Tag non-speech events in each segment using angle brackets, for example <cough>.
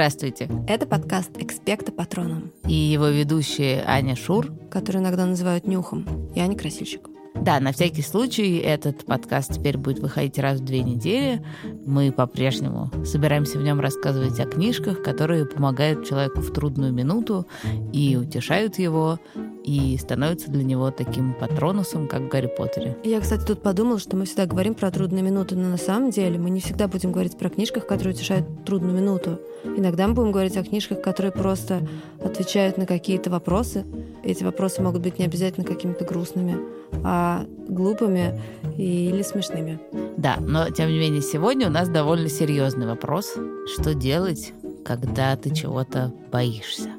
Здравствуйте. Это подкаст «Экспекта Патроном». И его ведущие Аня Шур. Который иногда называют Нюхом. И Аня Красильщик. Да, на всякий случай этот подкаст теперь будет выходить раз в две недели. Мы по-прежнему собираемся в нем рассказывать о книжках, которые помогают человеку в трудную минуту и утешают его, и становятся для него таким патронусом, как в Гарри Поттере. Я, кстати, тут подумала, что мы всегда говорим про трудные минуты, но на самом деле мы не всегда будем говорить про книжках, которые утешают трудную минуту. Иногда мы будем говорить о книжках, которые просто отвечают на какие-то вопросы. Эти вопросы могут быть не обязательно какими-то грустными, а глупыми или смешными. Да, но тем не менее сегодня у нас довольно серьезный вопрос. Что делать, когда ты чего-то боишься?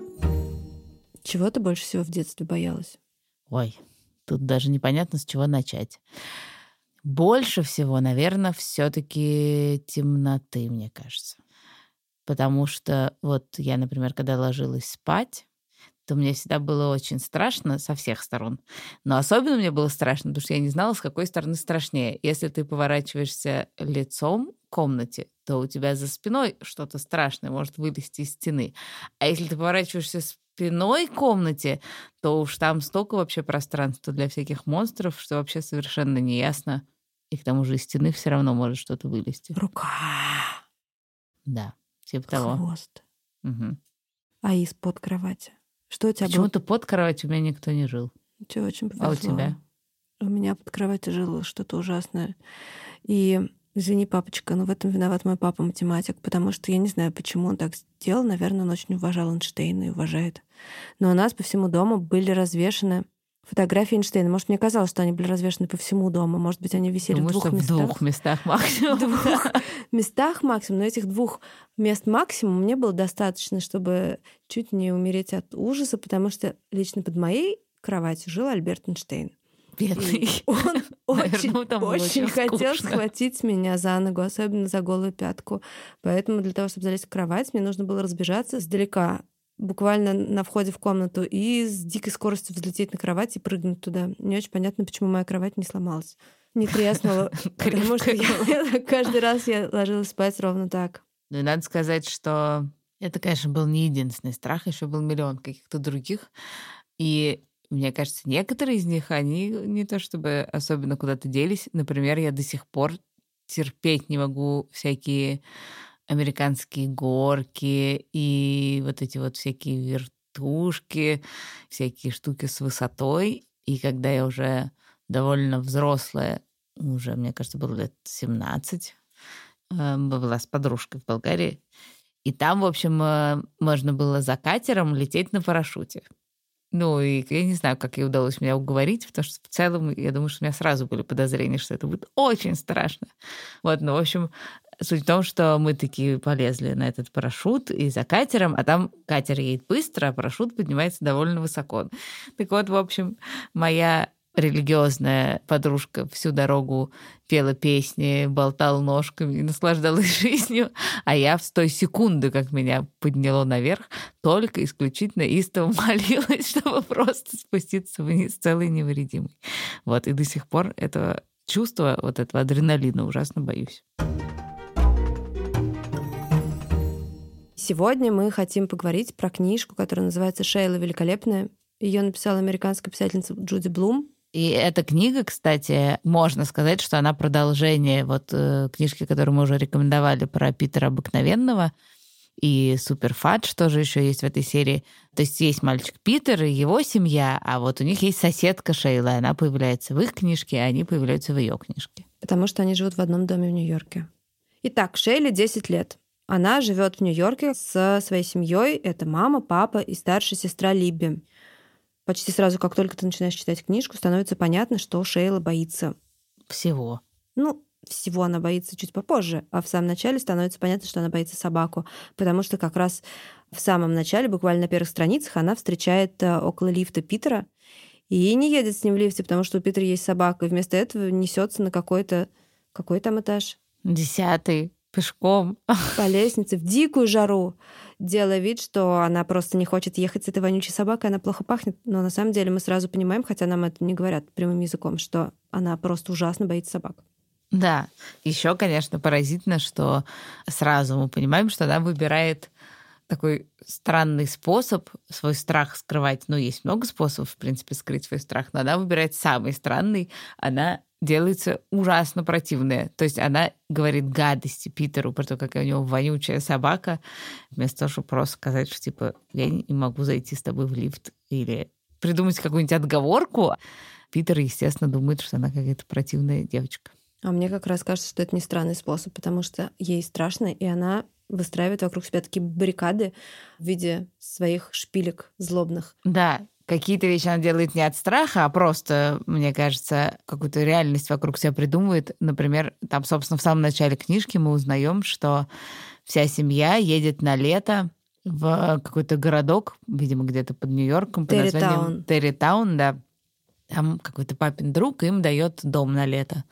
Чего ты больше всего в детстве боялась? Ой, тут даже непонятно, с чего начать. Больше всего, наверное, все-таки темноты, мне кажется. Потому что вот я, например, когда ложилась спать, то мне всегда было очень страшно со всех сторон. Но особенно мне было страшно, потому что я не знала, с какой стороны страшнее. Если ты поворачиваешься лицом к комнате, то у тебя за спиной что-то страшное может вылезти из стены. А если ты поворачиваешься спиной к комнате, то уж там столько вообще пространства для всяких монстров, что вообще совершенно не ясно. И к тому же из стены все равно может что-то вылезти. Рука. Да, типа того. Хвост. Угу. А из-под кровати? Что у тебя Почему-то под кроватью у меня никто не жил. Тебе очень повезло. А у тебя? У меня под кроватью жило что-то ужасное. И Извини, папочка, но в этом виноват мой папа математик, потому что я не знаю, почему он так сделал. Наверное, он очень уважал Эйнштейна и уважает. Но у нас по всему дому были развешаны фотографии Эйнштейна. Может, мне казалось, что они были развешаны по всему дому. Может быть, они висели Думаю, в двух что местах. в двух местах <laughs> максимум. В двух местах максимум. Но этих двух мест максимум мне было достаточно, чтобы чуть не умереть от ужаса, потому что лично под моей кроватью жил Альберт Эйнштейн. Бедный. <laughs> Он очень, хотел схватить меня за ногу, особенно за голую пятку. Поэтому для того, чтобы залезть в кровать, мне нужно было разбежаться сдалека, буквально на входе в комнату, и с дикой скоростью взлететь на кровать и прыгнуть туда. Не очень понятно, почему моя кровать не сломалась. Не треснула, <laughs> потому что <laughs> каждый раз я ложилась спать ровно так. Ну и надо сказать, что это, конечно, был не единственный страх, еще был миллион каких-то других. И мне кажется, некоторые из них, они не то чтобы особенно куда-то делись. Например, я до сих пор терпеть не могу всякие американские горки и вот эти вот всякие вертушки, всякие штуки с высотой. И когда я уже довольно взрослая, уже, мне кажется, было лет 17, э, была с подружкой в Болгарии, и там, в общем, э, можно было за катером лететь на парашюте. Ну, и я не знаю, как ей удалось меня уговорить, потому что в целом, я думаю, что у меня сразу были подозрения, что это будет очень страшно. Вот, ну, в общем, суть в том, что мы такие полезли на этот парашют и за катером, а там катер едет быстро, а парашют поднимается довольно высоко. Так вот, в общем, моя религиозная подружка всю дорогу пела песни, болтала ножками и наслаждалась <laughs> жизнью, а я в той секунды, как меня подняло наверх, только исключительно истово <laughs> молилась, чтобы просто спуститься вниз целый невредимый. Вот, и до сих пор этого чувства, вот этого адреналина ужасно боюсь. Сегодня мы хотим поговорить про книжку, которая называется «Шейла великолепная». Ее написала американская писательница Джуди Блум. И эта книга, кстати, можно сказать, что она продолжение вот э, книжки, которую мы уже рекомендовали про Питера Обыкновенного и Суперфадж тоже еще есть в этой серии. То есть есть мальчик Питер и его семья, а вот у них есть соседка Шейла, она появляется в их книжке, а они появляются в ее книжке. Потому что они живут в одном доме в Нью-Йорке. Итак, Шейли 10 лет. Она живет в Нью-Йорке со своей семьей. Это мама, папа и старшая сестра Либби. Почти сразу, как только ты начинаешь читать книжку, становится понятно, что Шейла боится. Всего. Ну, всего она боится чуть попозже, а в самом начале становится понятно, что она боится собаку, потому что как раз в самом начале, буквально на первых страницах, она встречает э, около лифта Питера и не едет с ним в лифте, потому что у Питера есть собака, и вместо этого несется на какой-то какой там этаж Десятый. Пешком. <laughs> по лестнице в дикую жару, делая вид, что она просто не хочет ехать с этой вонючей собакой, она плохо пахнет. Но на самом деле мы сразу понимаем, хотя нам это не говорят прямым языком, что она просто ужасно боится собак. Да. Еще, конечно, поразительно, что сразу мы понимаем, что она выбирает такой странный способ свой страх скрывать. Ну, есть много способов, в принципе, скрыть свой страх, но она выбирает самый странный. Она делается ужасно противная. То есть она говорит гадости Питеру про то, какая у него вонючая собака, вместо того, чтобы просто сказать, что типа я не могу зайти с тобой в лифт или придумать какую-нибудь отговорку. Питер, естественно, думает, что она какая-то противная девочка. А мне как раз кажется, что это не странный способ, потому что ей страшно, и она выстраивает вокруг себя такие баррикады в виде своих шпилек злобных. Да, какие-то вещи она делает не от страха, а просто, мне кажется, какую-то реальность вокруг себя придумывает. Например, там, собственно, в самом начале книжки мы узнаем, что вся семья едет на лето в какой-то городок, видимо, где-то под Нью-Йорком, под названием Территаун, да. Там какой-то папин друг им дает дом на лето.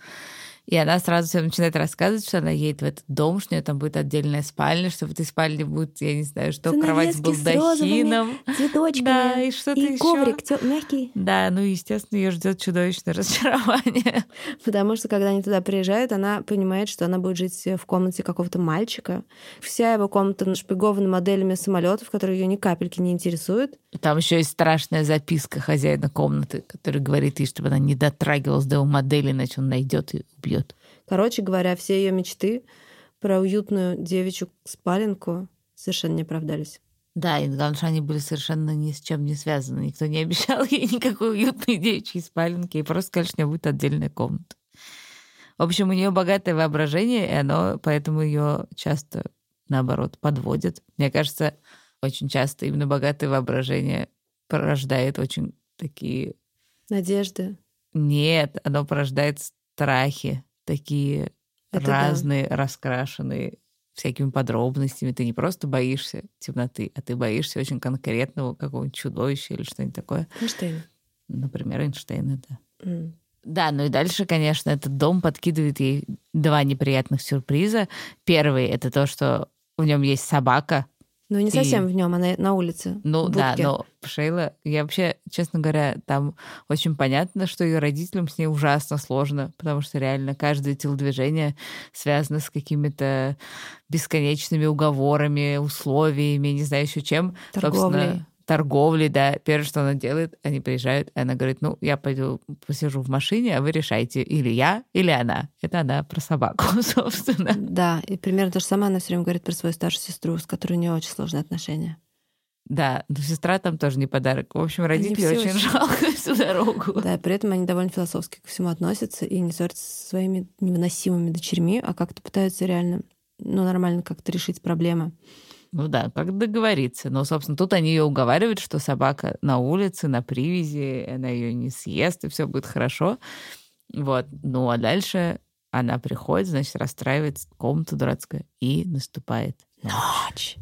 И она сразу всем начинает рассказывать, что она едет в этот дом, что у нее там будет отдельная спальня, что в этой спальне будет, я не знаю, что, Занавески кровать с балдахином. цветочками. Да, и что-то и еще. коврик тё- мягкий. Да, ну, естественно, ее ждет чудовищное <laughs> разочарование. Потому что, когда они туда приезжают, она понимает, что она будет жить в комнате какого-то мальчика. Вся его комната нашпигована моделями самолетов, которые ее ни капельки не интересуют. Там еще есть страшная записка хозяина комнаты, который говорит ей, чтобы она не дотрагивалась до его модели, иначе он найдет и идет. Короче говоря, все ее мечты про уютную девичью спаленку совершенно не оправдались. Да, и главное, что они были совершенно ни с чем не связаны. Никто не обещал <laughs> ей никакой уютной девичьей спаленки, и просто сказали, что у нее будет отдельная комната. В общем, у нее богатое воображение, и оно поэтому ее часто, наоборот, подводит. Мне кажется, очень часто именно богатое воображение порождает очень такие... Надежды. Нет, оно порождает страхи такие Это разные, да. раскрашенные всякими подробностями. Ты не просто боишься темноты, а ты боишься очень конкретного какого-нибудь чудовища или что-нибудь такое. Эйнштейн. Например, Эйнштейна, да. Mm. Да, ну и дальше, конечно, этот дом подкидывает ей два неприятных сюрприза. Первый — это то, что в нем есть собака, ну, не совсем и... в нем, она на улице. Ну да, но Шейла, я вообще, честно говоря, там очень понятно, что ее родителям с ней ужасно сложно, потому что реально каждое телодвижение связано с какими-то бесконечными уговорами, условиями, не знаю еще чем. Торговлей. Собственно, торговли, да. Первое, что она делает, они приезжают, и она говорит, ну, я пойду посижу в машине, а вы решайте, или я, или она. Это она про собаку, <laughs> собственно. Да, и примерно то же самое она все время говорит про свою старшую сестру, с которой у нее очень сложные отношения. Да, но сестра там тоже не подарок. В общем, родители очень, очень жалко <laughs> всю дорогу. Да, при этом они довольно философски ко всему относятся и не ссорятся со своими невыносимыми дочерьми, а как-то пытаются реально, ну, нормально как-то решить проблемы. Ну да, как договориться. Но, собственно, тут они ее уговаривают, что собака на улице, на привязи, она ее не съест, и все будет хорошо. Вот. Ну а дальше она приходит, значит, расстраивает комнату дурацкую, и наступает ночь. ночь.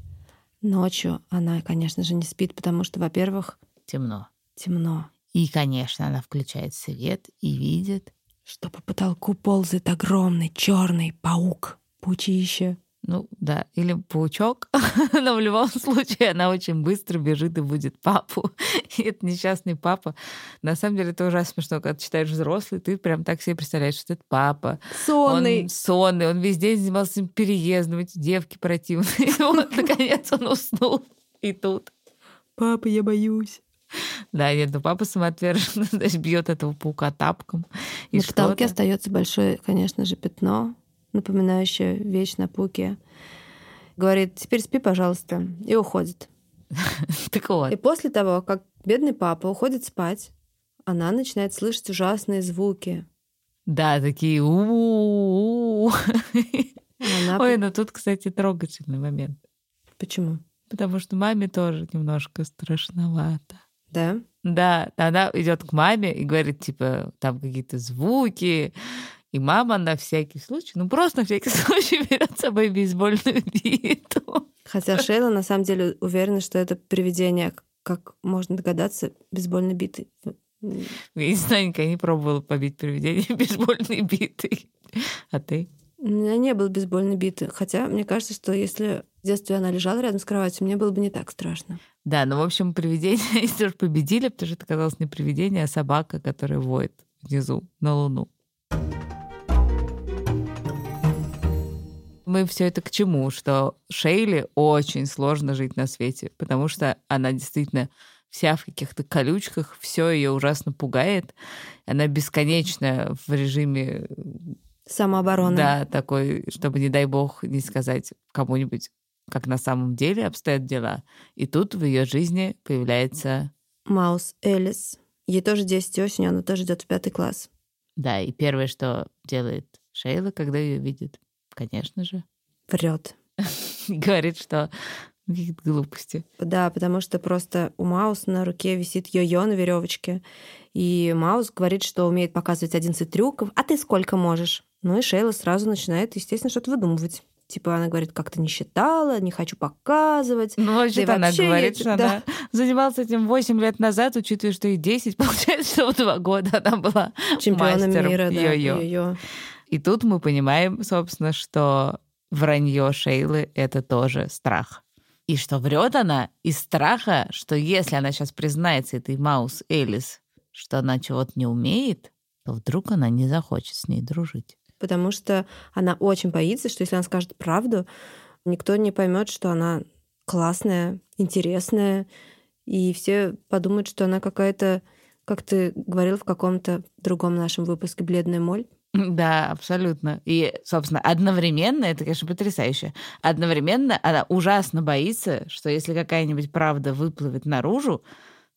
Ночью она, конечно же, не спит, потому что, во-первых... Темно. Темно. И, конечно, она включает свет и видит... Что по потолку ползает огромный черный паук, паучище. Ну да, или паучок, <laughs> но в любом случае она очень быстро бежит и будет папу. <laughs> И это несчастный папа. На самом деле это ужасно смешно, когда читаешь взрослый, ты прям так себе представляешь, что это папа. Сонный. Он сонный, он весь день занимался переездом, эти девки противные. <laughs> И вот, наконец, он уснул. И тут. Папа, я боюсь. Да, нет, ну папа самоотверженно бьет этого паука тапком. И На потолке остается большое, конечно же, пятно напоминающая вещь на пуке. Говорит, теперь спи, пожалуйста, и уходит. <laughs> Так вот. И после того, как бедный папа уходит спать, она начинает слышать ужасные звуки. Да, такие у Ой, ну тут, кстати, трогательный момент. Почему? Потому что маме тоже немножко страшновато. Да? Да, она идет к маме и говорит, типа, там какие-то звуки, и мама на всякий случай, ну просто на всякий <laughs> случай берет с собой бейсбольную биту. Хотя Шейла на самом деле уверена, что это привидение, как можно догадаться, бейсбольной битой. Я не знаю, никогда не пробовала побить привидение <laughs> бейсбольной битой. А ты? У меня не было бейсбольной биты. Хотя мне кажется, что если в детстве она лежала рядом с кроватью, мне было бы не так страшно. Да, ну, в общем, привидение <laughs> они тоже победили, потому что это казалось не привидение, а собака, которая воет внизу на луну. Мы все это к чему? Что Шейли очень сложно жить на свете, потому что она действительно вся в каких-то колючках, все ее ужасно пугает. Она бесконечно в режиме Самообороны. Да, такой, чтобы, не дай бог, не сказать кому-нибудь, как на самом деле обстоят дела. И тут в ее жизни появляется... Маус Элис. Ей тоже 10 осенью, она тоже идет в пятый класс. Да, и первое, что делает Шейла, когда ее видит, конечно же... Врет. <laughs> Говорит, что какие-то глупости. Да, потому что просто у Маус на руке висит йо-йо на веревочке. И Маус говорит, что умеет показывать 11 трюков. А ты сколько можешь? Ну и Шейла сразу начинает, естественно, что-то выдумывать. Типа она говорит, как-то не считала, не хочу показывать. Ну, вообще да она говорит, я... что да. она занималась этим 8 лет назад, учитывая, что ей 10, <laughs> получается, что в два года она была чемпионом мира, да, йо-йо. И тут мы понимаем, собственно, что вранье Шейлы — это тоже страх. И что врет она из страха, что если она сейчас признается этой Маус Элис, что она чего-то не умеет, то вдруг она не захочет с ней дружить потому что она очень боится, что если она скажет правду, никто не поймет, что она классная, интересная, и все подумают, что она какая-то, как ты говорил в каком-то другом нашем выпуске, бледная моль. Да, абсолютно. И, собственно, одновременно, это, конечно, потрясающе, одновременно она ужасно боится, что если какая-нибудь правда выплывет наружу,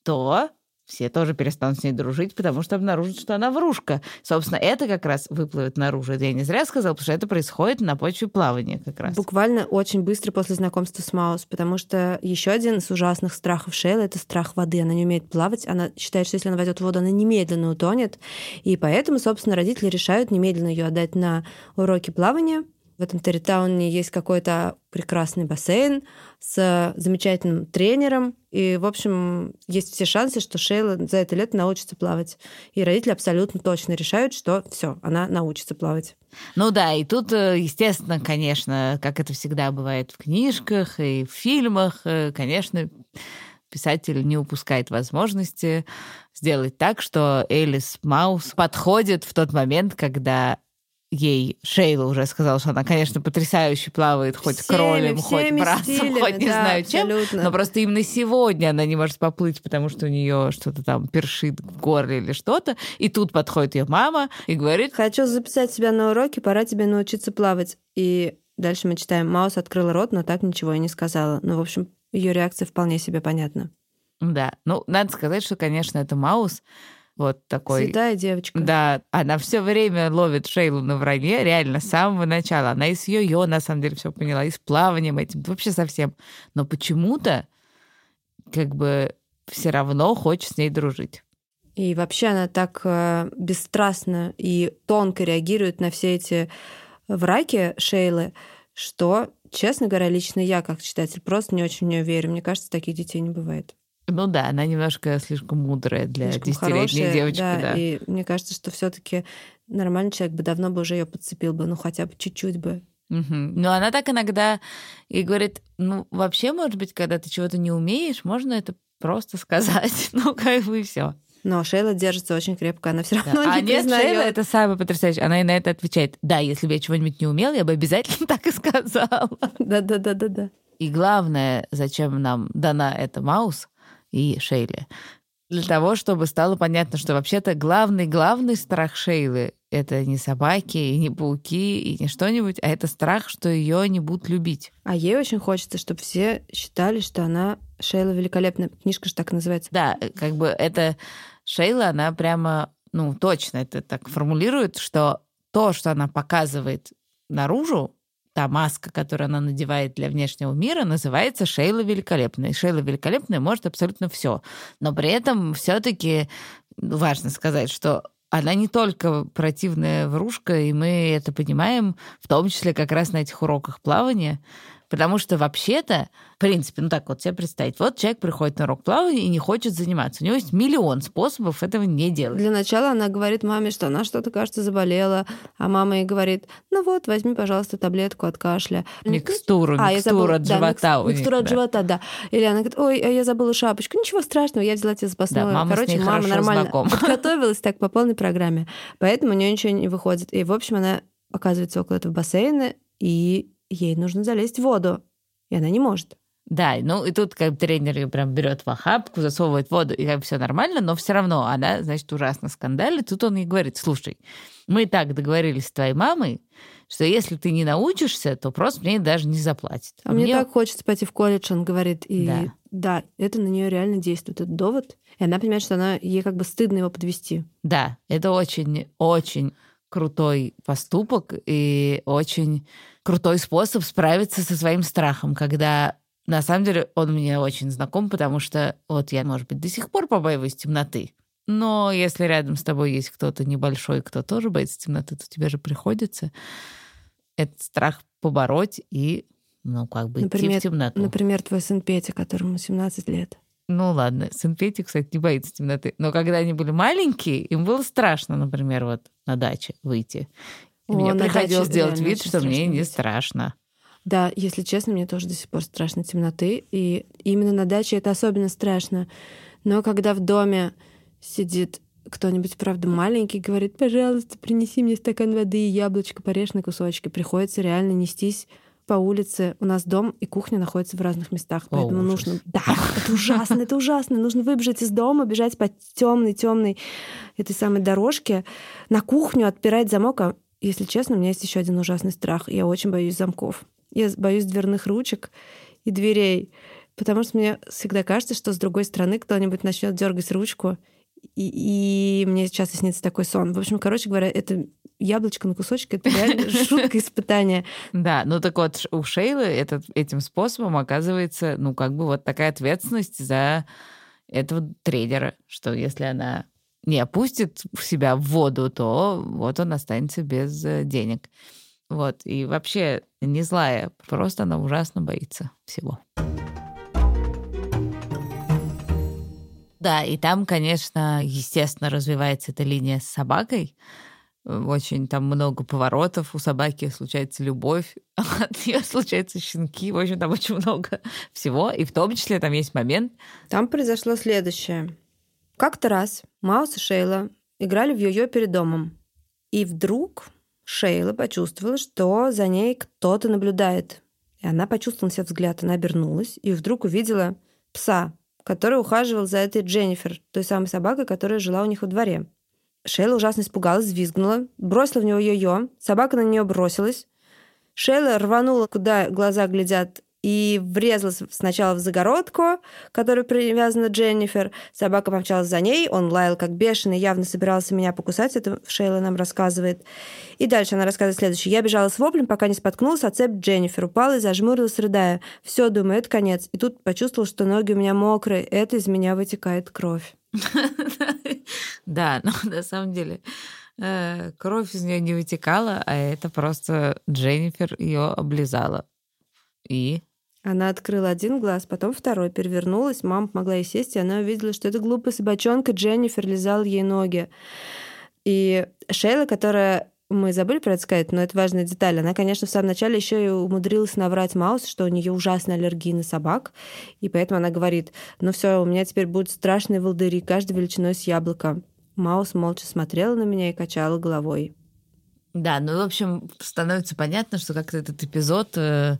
то все тоже перестанут с ней дружить, потому что обнаружат, что она врушка. Собственно, это как раз выплывет наружу. Это я не зря сказала, потому что это происходит на почве плавания как раз. Буквально очень быстро после знакомства с Маус, потому что еще один из ужасных страхов Шейла — это страх воды. Она не умеет плавать, она считает, что если она войдет в воду, она немедленно утонет. И поэтому, собственно, родители решают немедленно ее отдать на уроки плавания, в этом Территауне есть какой-то прекрасный бассейн с замечательным тренером. И, в общем, есть все шансы, что Шейла за это лето научится плавать. И родители абсолютно точно решают, что все, она научится плавать. Ну да, и тут, э, естественно, конечно, как это всегда бывает в книжках и в фильмах, э, конечно, писатель не упускает возможности сделать так, что Элис Маус подходит в тот момент, когда ей Шейла уже сказала, что она, конечно, потрясающе плавает хоть всеми, кролем, хоть брасом, стилями, хоть не да, знаю абсолютно. чем. Но просто именно сегодня она не может поплыть, потому что у нее что-то там першит в горле или что-то. И тут подходит ее мама и говорит... Хочу записать себя на уроки, пора тебе научиться плавать. И дальше мы читаем, Маус открыла рот, но так ничего и не сказала. Ну, в общем, ее реакция вполне себе понятна. Да, ну, надо сказать, что, конечно, это Маус вот такой. Святая девочка. Да, она все время ловит Шейлу на вранье, реально, с самого начала. Она и с йо-йо, на самом деле, все поняла, и с плаванием этим, вообще совсем. Но почему-то, как бы, все равно хочет с ней дружить. И вообще она так э, бесстрастно и тонко реагирует на все эти враки Шейлы, что, честно говоря, лично я, как читатель, просто не очень в нее верю. Мне кажется, таких детей не бывает. Ну да, она немножко слишком мудрая для десятилетней девочки. Да, да, и мне кажется, что все таки нормальный человек бы давно бы уже ее подцепил бы, ну хотя бы чуть-чуть бы. Угу. Но она так иногда и говорит, ну вообще, может быть, когда ты чего-то не умеешь, можно это просто сказать, <laughs> ну как бы и все. Но Шейла держится очень крепко, она все равно да. не А признает. Шейла это самое потрясающее. Она и на это отвечает. Да, если бы я чего-нибудь не умела, я бы обязательно <laughs> так и сказала. Да-да-да-да-да. И главное, зачем нам дана эта Маус, и Шейли. Для того, чтобы стало понятно, что вообще-то главный-главный страх Шейлы — это не собаки, и не пауки, и не что-нибудь, а это страх, что ее не будут любить. А ей очень хочется, чтобы все считали, что она Шейла великолепная. Книжка же так называется. Да, как бы это Шейла, она прямо, ну, точно это так формулирует, что то, что она показывает наружу, та маска, которую она надевает для внешнего мира, называется Шейла Великолепная. Шейла Великолепная может абсолютно все. Но при этом все-таки важно сказать, что она не только противная врушка, и мы это понимаем, в том числе как раз на этих уроках плавания, потому что вообще-то в принципе, ну так вот себе представить. Вот человек приходит на урок плавания и не хочет заниматься. У него есть миллион способов этого не делать. Для начала она говорит маме, что она что-то, кажется, заболела, а мама ей говорит, ну вот, возьми, пожалуйста, таблетку от кашля. Микстуру, а, микстуру от да, живота. Микс, микстуру от да. живота, да. Или она говорит, ой, я забыла шапочку. Ничего страшного, я взяла тебе запасную. Да, мама Короче, мама нормально подготовилась так по полной программе. Поэтому у нее ничего не выходит. И, в общем, она оказывается около этого бассейна и ей нужно залезть в воду, и она не может. Да, ну и тут как бы тренер ее прям берет в охапку, засовывает в воду, и как бы все нормально, но все равно она, значит, ужасно скандалит. Тут он ей говорит, слушай, мы так договорились с твоей мамой, что если ты не научишься, то просто мне даже не заплатит. А мне, так хочется пойти в колледж, он говорит. И Да. да, это на нее реально действует, этот довод. И она понимает, что она ей как бы стыдно его подвести. Да, это очень-очень крутой поступок и очень крутой способ справиться со своим страхом, когда на самом деле он мне очень знаком, потому что вот я, может быть, до сих пор побаиваюсь темноты. Но если рядом с тобой есть кто-то небольшой, кто тоже боится темноты, то тебе же приходится этот страх побороть и, ну, как бы идти Например, в темноту. Например, твой сын Петя, которому 17 лет. Ну ладно, сын Пети, кстати, не боится темноты. Но когда они были маленькие, им было страшно, например, вот на даче выйти. И О, мне приходилось делать вид, что мне не страшно. Да, если честно, мне тоже до сих пор страшно темноты. И именно на даче это особенно страшно. Но когда в доме сидит кто-нибудь, правда, маленький, говорит, пожалуйста, принеси мне стакан воды и яблочко, порежь на кусочки. Приходится реально нестись по улице. У нас дом и кухня находятся в разных местах, О, поэтому ужас. нужно... Да, это ужасно, это ужасно. Нужно выбежать из дома, бежать по темной, темной этой самой дорожке, на кухню, отпирать замок. А, если честно, у меня есть еще один ужасный страх. Я очень боюсь замков. Я боюсь дверных ручек и дверей, потому что мне всегда кажется, что с другой стороны кто-нибудь начнет дергать ручку, и, и мне часто снится такой сон. В общем, короче говоря, это яблочко на кусочки, это реально <laughs> жуткое испытание. Да, ну так вот, у Шейлы этот, этим способом оказывается, ну, как бы вот такая ответственность за этого тренера, что если она не опустит себя в воду, то вот он останется без э, денег. Вот, и вообще не злая, просто она ужасно боится всего. Да, и там, конечно, естественно, развивается эта линия с собакой. Очень там много поворотов. У собаки случается любовь, <laughs> от нее случаются щенки. В общем, там очень много всего. И в том числе там есть момент, Там произошло следующее. Как-то раз Маус и Шейла играли в йо-йо перед домом. И вдруг Шейла почувствовала, что за ней кто-то наблюдает. И она почувствовала на себя взгляд. Она обернулась и вдруг увидела пса, который ухаживал за этой Дженнифер, той самой собакой, которая жила у них во дворе. Шейла ужасно испугалась, взвизгнула, бросила в него йо-йо, собака на нее бросилась. Шейла рванула, куда глаза глядят, и врезалась сначала в загородку, которой привязана Дженнифер. Собака помчалась за ней, он лаял как бешеный, явно собирался меня покусать, это Шейла нам рассказывает. И дальше она рассказывает следующее. «Я бежала с воплем, пока не споткнулась, а цепь Дженнифер упала и зажмурилась, рыдая. Все, думаю, это конец. И тут почувствовала, что ноги у меня мокрые, это из меня вытекает кровь». Да, но на самом деле э, кровь из нее не вытекала, а это просто Дженнифер ее облизала. И Она открыла один глаз, потом второй, перевернулась, мама помогла ей сесть, и она увидела, что эта глупая собачонка Дженнифер лизала ей ноги. И Шейла, которая мы забыли про это сказать, но это важная деталь. Она, конечно, в самом начале еще и умудрилась наврать Маус, что у нее ужасная аллергия на собак. И поэтому она говорит, ну все, у меня теперь будут страшные волдыри, каждый величиной с яблоко. Маус молча смотрела на меня и качала головой. да, ну, в общем, становится понятно, что как-то этот эпизод э,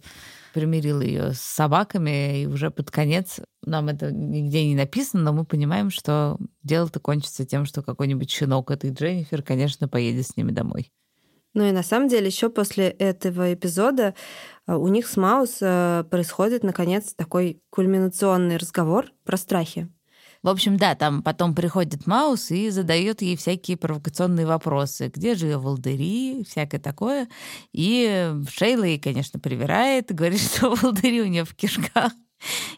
примирил ее с собаками, и уже под конец нам это нигде не написано, но мы понимаем, что дело-то кончится тем, что какой-нибудь щенок этой Дженнифер, конечно, поедет с ними домой. Ну и на самом деле еще после этого эпизода э, у них с Маус э, происходит, наконец, такой кульминационный разговор про страхи. В общем, да, там потом приходит Маус и задает ей всякие провокационные вопросы. Где же ее волдыри, всякое такое. И Шейла ей, конечно, привирает, <laughs> говорит, что волдыри у нее в кишках.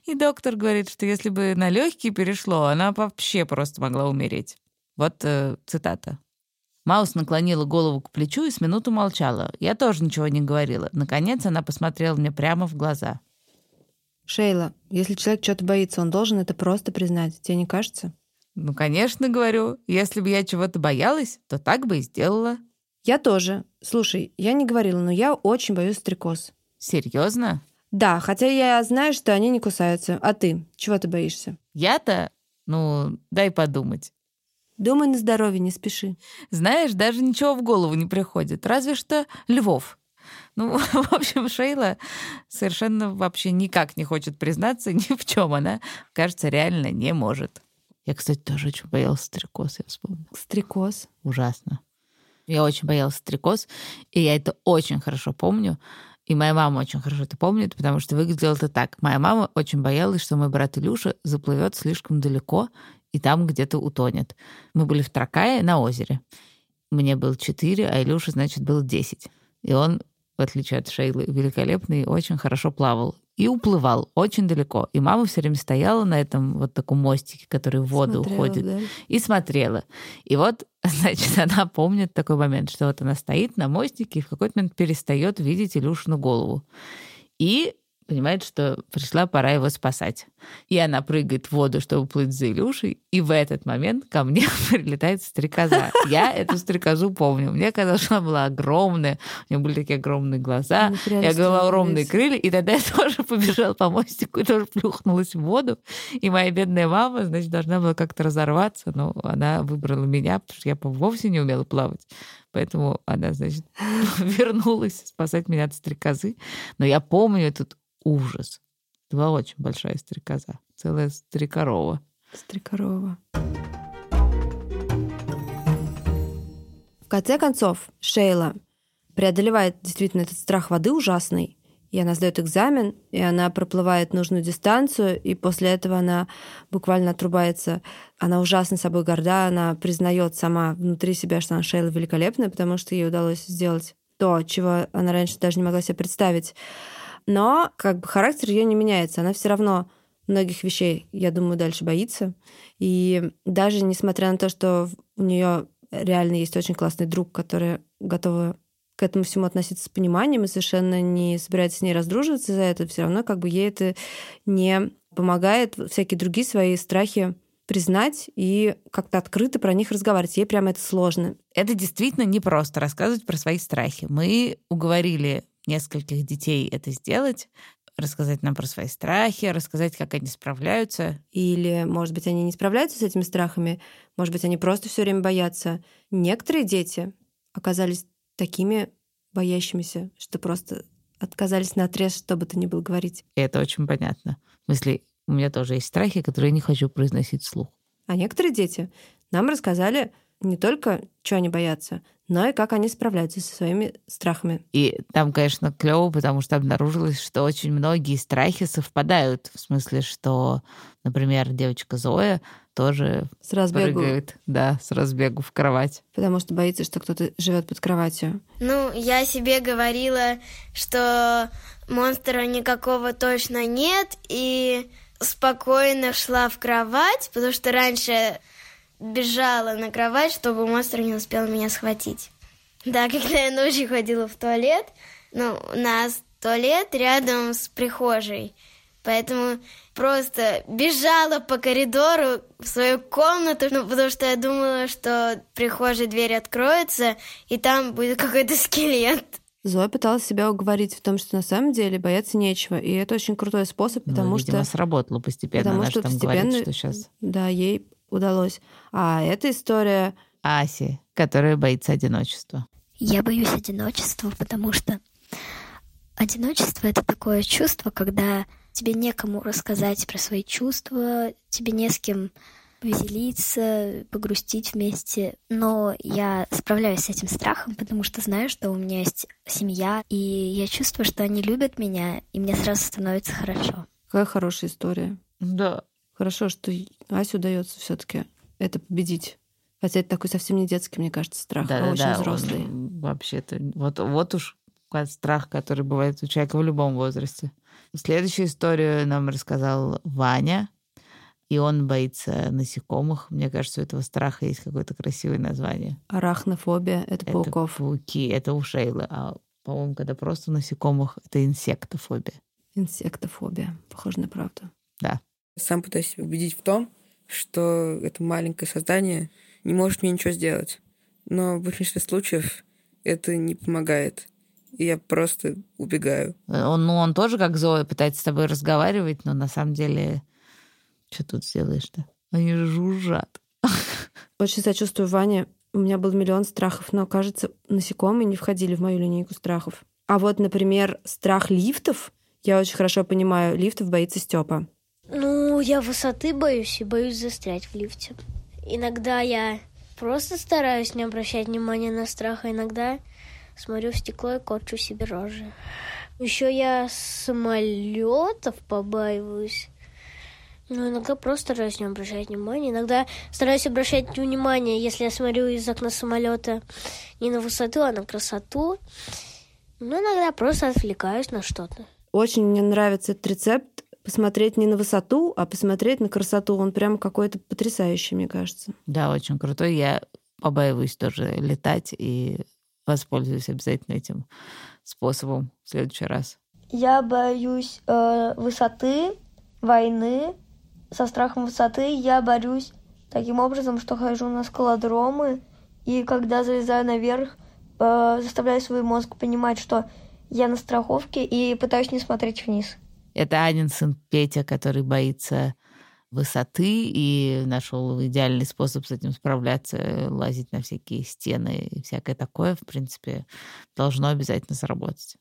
И доктор говорит, что если бы на легкие перешло, она вообще просто могла умереть. Вот э, цитата. Маус наклонила голову к плечу и с минуту молчала. Я тоже ничего не говорила. Наконец она посмотрела мне прямо в глаза. Шейла, если человек что-то боится, он должен это просто признать. Тебе не кажется? Ну, конечно, говорю. Если бы я чего-то боялась, то так бы и сделала. Я тоже. Слушай, я не говорила, но я очень боюсь стрекоз. Серьезно? Да, хотя я знаю, что они не кусаются. А ты? Чего ты боишься? Я-то, ну, дай подумать. Думай на здоровье, не спеши. Знаешь, даже ничего в голову не приходит. Разве что львов. Ну, <laughs> в общем, Шейла совершенно вообще никак не хочет признаться ни в чем она, кажется, реально не может. Я, кстати, тоже очень боялась стрекоз, я вспомнила. Стрекоз? Ужасно. Я очень боялась стрекоз, и я это очень хорошо помню. И моя мама очень хорошо это помнит, потому что выглядело это так. Моя мама очень боялась, что мой брат Илюша заплывет слишком далеко и там где-то утонет. Мы были в Тракае на озере. Мне было 4, а Илюша, значит, было 10. И он, в отличие от Шейлы, великолепный, очень хорошо плавал и уплывал очень далеко. И мама все время стояла на этом вот таком мостике, который в воду смотрела, уходит, да? и смотрела. И вот, <laughs> значит, она помнит такой момент, что вот она стоит на мостике и в какой-то момент перестает видеть Илюшину голову. И понимает, что пришла пора его спасать. И она прыгает в воду, чтобы плыть за Илюшей, и в этот момент ко мне <laughs> прилетает стрекоза. Я эту стрекозу помню. Мне казалось, что она была огромная, у нее были такие огромные глаза, я говорила огромные крылья, и тогда <laughs> я тоже побежала по мостику и тоже плюхнулась в воду. И моя бедная мама, значит, должна была как-то разорваться, но она выбрала меня, потому что я вовсе не умела плавать. Поэтому она, значит, <laughs> вернулась спасать меня от стрекозы. Но я помню этот ужас. Была очень большая стрекоза. Целая стрекорова. Стрекорова. В конце концов, Шейла преодолевает действительно этот страх воды ужасный, и она сдает экзамен, и она проплывает нужную дистанцию, и после этого она буквально отрубается. Она ужасно собой горда, она признает сама внутри себя, что она Шейла великолепная, потому что ей удалось сделать то, чего она раньше даже не могла себе представить. Но как бы характер ее не меняется. Она все равно многих вещей, я думаю, дальше боится. И даже несмотря на то, что у нее реально есть очень классный друг, который готов к этому всему относиться с пониманием и совершенно не собирается с ней раздруживаться за это, все равно как бы ей это не помогает всякие другие свои страхи признать и как-то открыто про них разговаривать. Ей прямо это сложно. Это действительно непросто рассказывать про свои страхи. Мы уговорили нескольких детей это сделать, рассказать нам про свои страхи, рассказать, как они справляются. Или, может быть, они не справляются с этими страхами, может быть, они просто все время боятся. Некоторые дети оказались такими боящимися, что просто отказались на отрез, что бы то ни было говорить. И это очень понятно. В смысле, у меня тоже есть страхи, которые я не хочу произносить вслух. А некоторые дети нам рассказали не только, что они боятся, но и как они справляются со своими страхами. И там, конечно, клево, потому что обнаружилось, что очень многие страхи совпадают. В смысле, что, например, девочка Зоя тоже с разбегу. прыгает, да, с разбегу в кровать. Потому что боится, что кто-то живет под кроватью. Ну, я себе говорила, что монстра никакого точно нет, и спокойно шла в кровать, потому что раньше бежала на кровать, чтобы монстр не успел меня схватить. Да, <laughs> когда я ночью ходила в туалет, ну, у нас туалет рядом с прихожей, поэтому просто бежала по коридору в свою комнату, ну, потому что я думала, что в прихожей дверь откроется, и там будет <laughs> какой-то скелет. Зоя пыталась себя уговорить в том, что на самом деле бояться нечего. И это очень крутой способ, потому ну, видимо, что... сработало постепенно. Потому Она что там постепенно, говорит, что сейчас... Да, ей удалось. А эта история... Аси, которая боится одиночества. Я боюсь одиночества, потому что одиночество — это такое чувство, когда тебе некому рассказать про свои чувства, тебе не с кем повеселиться, погрустить вместе. Но я справляюсь с этим страхом, потому что знаю, что у меня есть семья, и я чувствую, что они любят меня, и мне сразу становится хорошо. Какая хорошая история. Да. Хорошо, что Асе удается все-таки это победить. Хотя это такой совсем не детский, мне кажется, страх, да, а да, очень да, взрослый. Вообще-то, вот, вот уж страх, который бывает у человека в любом возрасте. Следующую историю нам рассказал Ваня, и он боится насекомых. Мне кажется, у этого страха есть какое-то красивое название. Арахнофобия — это пауков. Это пауки, это у Шейлы. А, по-моему, когда просто насекомых — это инсектофобия. Инсектофобия. Похоже на правду. Да. Сам пытаюсь себя убедить в том, что это маленькое создание не может мне ничего сделать. Но в большинстве случаев это не помогает. И я просто убегаю. Он, ну, он тоже, как Зоя, пытается с тобой разговаривать, но на самом деле... Что тут сделаешь-то? Они же жужжат. <laughs> Очень сочувствую Ване. У меня был миллион страхов, но, кажется, насекомые не входили в мою линейку страхов. А вот, например, страх лифтов, я очень хорошо понимаю, лифтов боится Степа. Я высоты боюсь и боюсь застрять в лифте. Иногда я просто стараюсь не обращать внимания на страх, а иногда смотрю в стекло и корчу себе рожи. Еще я самолетов побаиваюсь. Ну, иногда просто стараюсь не обращать внимания. Иногда стараюсь обращать внимание, если я смотрю из окна самолета не на высоту, а на красоту. Ну, иногда просто отвлекаюсь на что-то. Очень мне нравится этот рецепт посмотреть не на высоту, а посмотреть на красоту. Он прям какой-то потрясающий, мне кажется. Да, очень крутой. Я побаиваюсь тоже летать и воспользуюсь обязательно этим способом в следующий раз. Я боюсь э, высоты, войны. Со страхом высоты я борюсь таким образом, что хожу на скалодромы, и когда залезаю наверх, э, заставляю свой мозг понимать, что я на страховке, и пытаюсь не смотреть вниз. Это Анин сын Петя, который боится высоты и нашел идеальный способ с этим справляться, лазить на всякие стены и всякое такое, в принципе, должно обязательно сработать.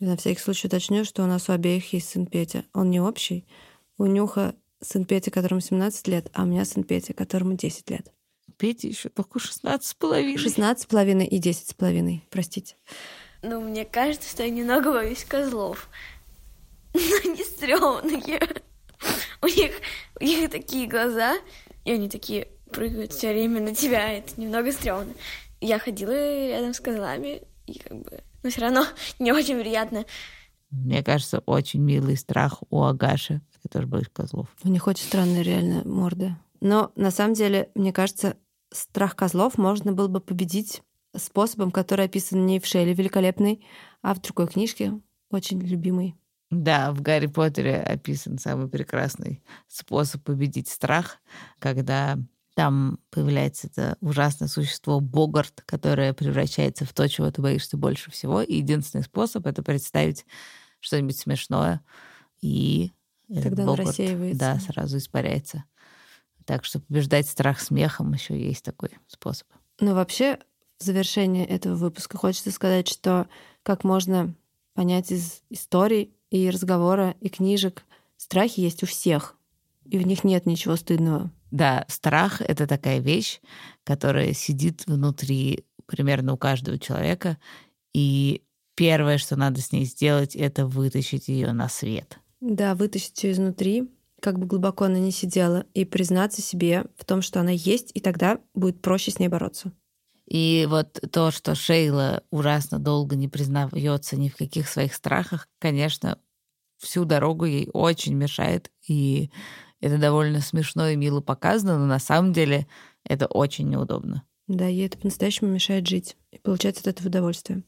На всякий случай уточню, что у нас у обеих есть сын Петя. Он не общий. У Нюха сын Петя, которому 17 лет, а у меня сын Петя, которому 10 лет. Петя еще только 16 с половиной. 16 с половиной и 10 с половиной, простите. Ну, мне кажется, что я немного боюсь козлов. Но <laughs> они стрёмные. У них, у них такие глаза, и они такие прыгают все время на тебя. Это немного стрёмно. Я ходила рядом с козлами, и как бы... Но все равно <laughs> не очень приятно. Мне кажется, очень милый страх у Агаши, который боюсь козлов. У них очень странные реально морды. Но на самом деле, мне кажется, страх козлов можно было бы победить способом, который описан не в Шелле великолепной, а в другой книжке, очень любимой. Да, в Гарри Поттере описан самый прекрасный способ победить страх, когда там появляется это ужасное существо Богарт, которое превращается в то, чего ты боишься больше всего. И единственный способ — это представить что-нибудь смешное. И Тогда Богарт, он рассеивается. Да, сразу испаряется. Так что побеждать страх смехом еще есть такой способ. Но вообще, в завершение этого выпуска хочется сказать, что как можно понять из историй и разговора, и книжек, страхи есть у всех, и в них нет ничего стыдного. Да, страх — это такая вещь, которая сидит внутри примерно у каждого человека, и первое, что надо с ней сделать, это вытащить ее на свет. Да, вытащить ее изнутри, как бы глубоко она ни сидела, и признаться себе в том, что она есть, и тогда будет проще с ней бороться. И вот то, что Шейла ужасно долго не признается ни в каких своих страхах, конечно, всю дорогу ей очень мешает. И это довольно смешно и мило показано, но на самом деле это очень неудобно. Да, ей это по-настоящему мешает жить и получать от этого удовольствие.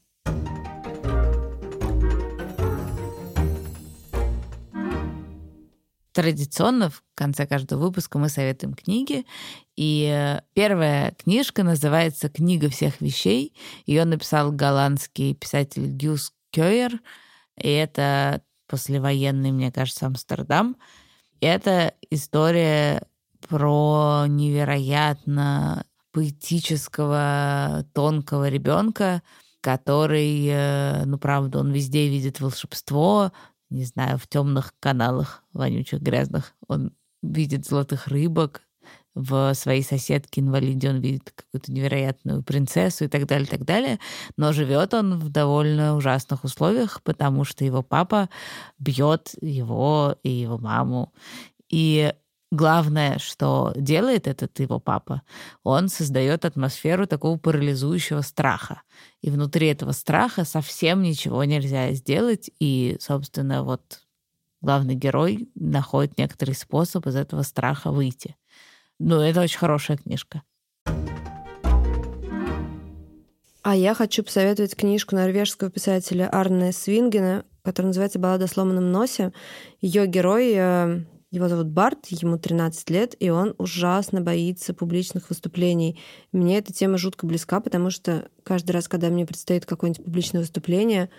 Традиционно в конце каждого выпуска мы советуем книги. И первая книжка называется «Книга всех вещей». Ее написал голландский писатель Гюс Кёйер. И это послевоенный, мне кажется, Амстердам. Это история про невероятно поэтического, тонкого ребенка, который, э, ну, правда, он везде видит волшебство, не знаю, в темных каналах вонючих, грязных. Он видит золотых рыбок, в своей соседке инвалиде он видит какую-то невероятную принцессу и так далее, так далее. Но живет он в довольно ужасных условиях, потому что его папа бьет его и его маму. И главное, что делает этот его папа, он создает атмосферу такого парализующего страха. И внутри этого страха совсем ничего нельзя сделать. И, собственно, вот главный герой находит некоторый способ из этого страха выйти. Ну, это очень хорошая книжка. А я хочу посоветовать книжку норвежского писателя Арне Свингена, которая называется «Баллада о сломанном носе». Ее герой, э, его зовут Барт, ему 13 лет, и он ужасно боится публичных выступлений. Мне эта тема жутко близка, потому что каждый раз, когда мне предстоит какое-нибудь публичное выступление,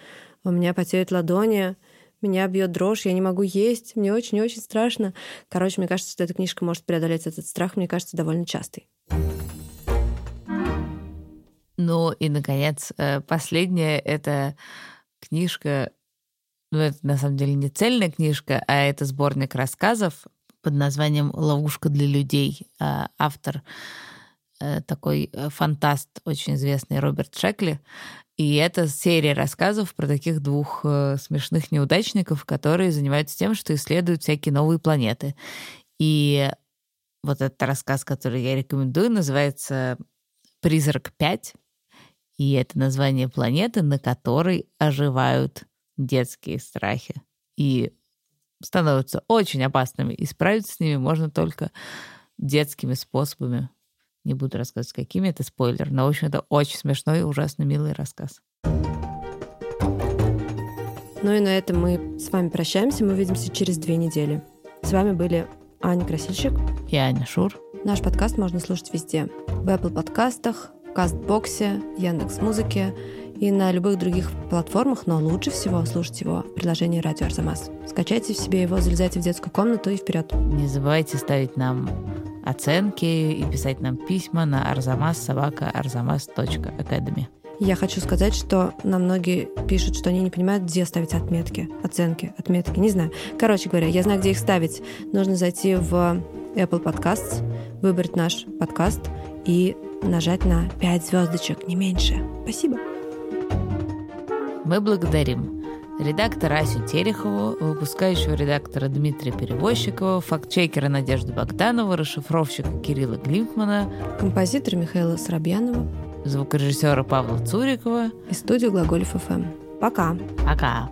у меня потеют ладони, меня бьет дрожь, я не могу есть, мне очень-очень страшно. Короче, мне кажется, что эта книжка может преодолеть этот страх, мне кажется, довольно частый. Ну и, наконец, э, последнее — это книжка, ну, это на самом деле не цельная книжка, а это сборник рассказов под названием «Ловушка для людей». А автор э, такой э, фантаст, очень известный Роберт Шекли. И это серия рассказов про таких двух э, смешных неудачников, которые занимаются тем, что исследуют всякие новые планеты. И вот этот рассказ, который я рекомендую, называется «Призрак 5». И это название планеты, на которой оживают детские страхи. И становятся очень опасными. И справиться с ними можно только детскими способами. Не буду рассказывать, какими, это спойлер. Но, в общем, это очень смешной и ужасно милый рассказ. Ну и на этом мы с вами прощаемся. Мы увидимся через две недели. С вами были Аня Красильщик и Аня Шур. Наш подкаст можно слушать везде. В Apple подкастах, Кастбоксе, Яндекс Музыке и на любых других платформах, но лучше всего слушать его в приложении «Радио Арзамас». Скачайте в себе его, залезайте в детскую комнату и вперед. Не забывайте ставить нам оценки и писать нам письма на арзамас собака. Я хочу сказать, что нам многие пишут, что они не понимают, где ставить отметки, оценки, отметки, не знаю. Короче говоря, я знаю, где их ставить. Нужно зайти в Apple Podcasts, выбрать наш подкаст и нажать на 5 звездочек, не меньше. Спасибо. Мы благодарим редактора Асю Терехову, выпускающего редактора Дмитрия Перевозчикова, фактчекера Надежду Богданова, расшифровщика Кирилла Глимпмана, композитора Михаила Сарабьянова, звукорежиссера Павла Цурикова и студию Глаголев ФМ. Пока. Пока.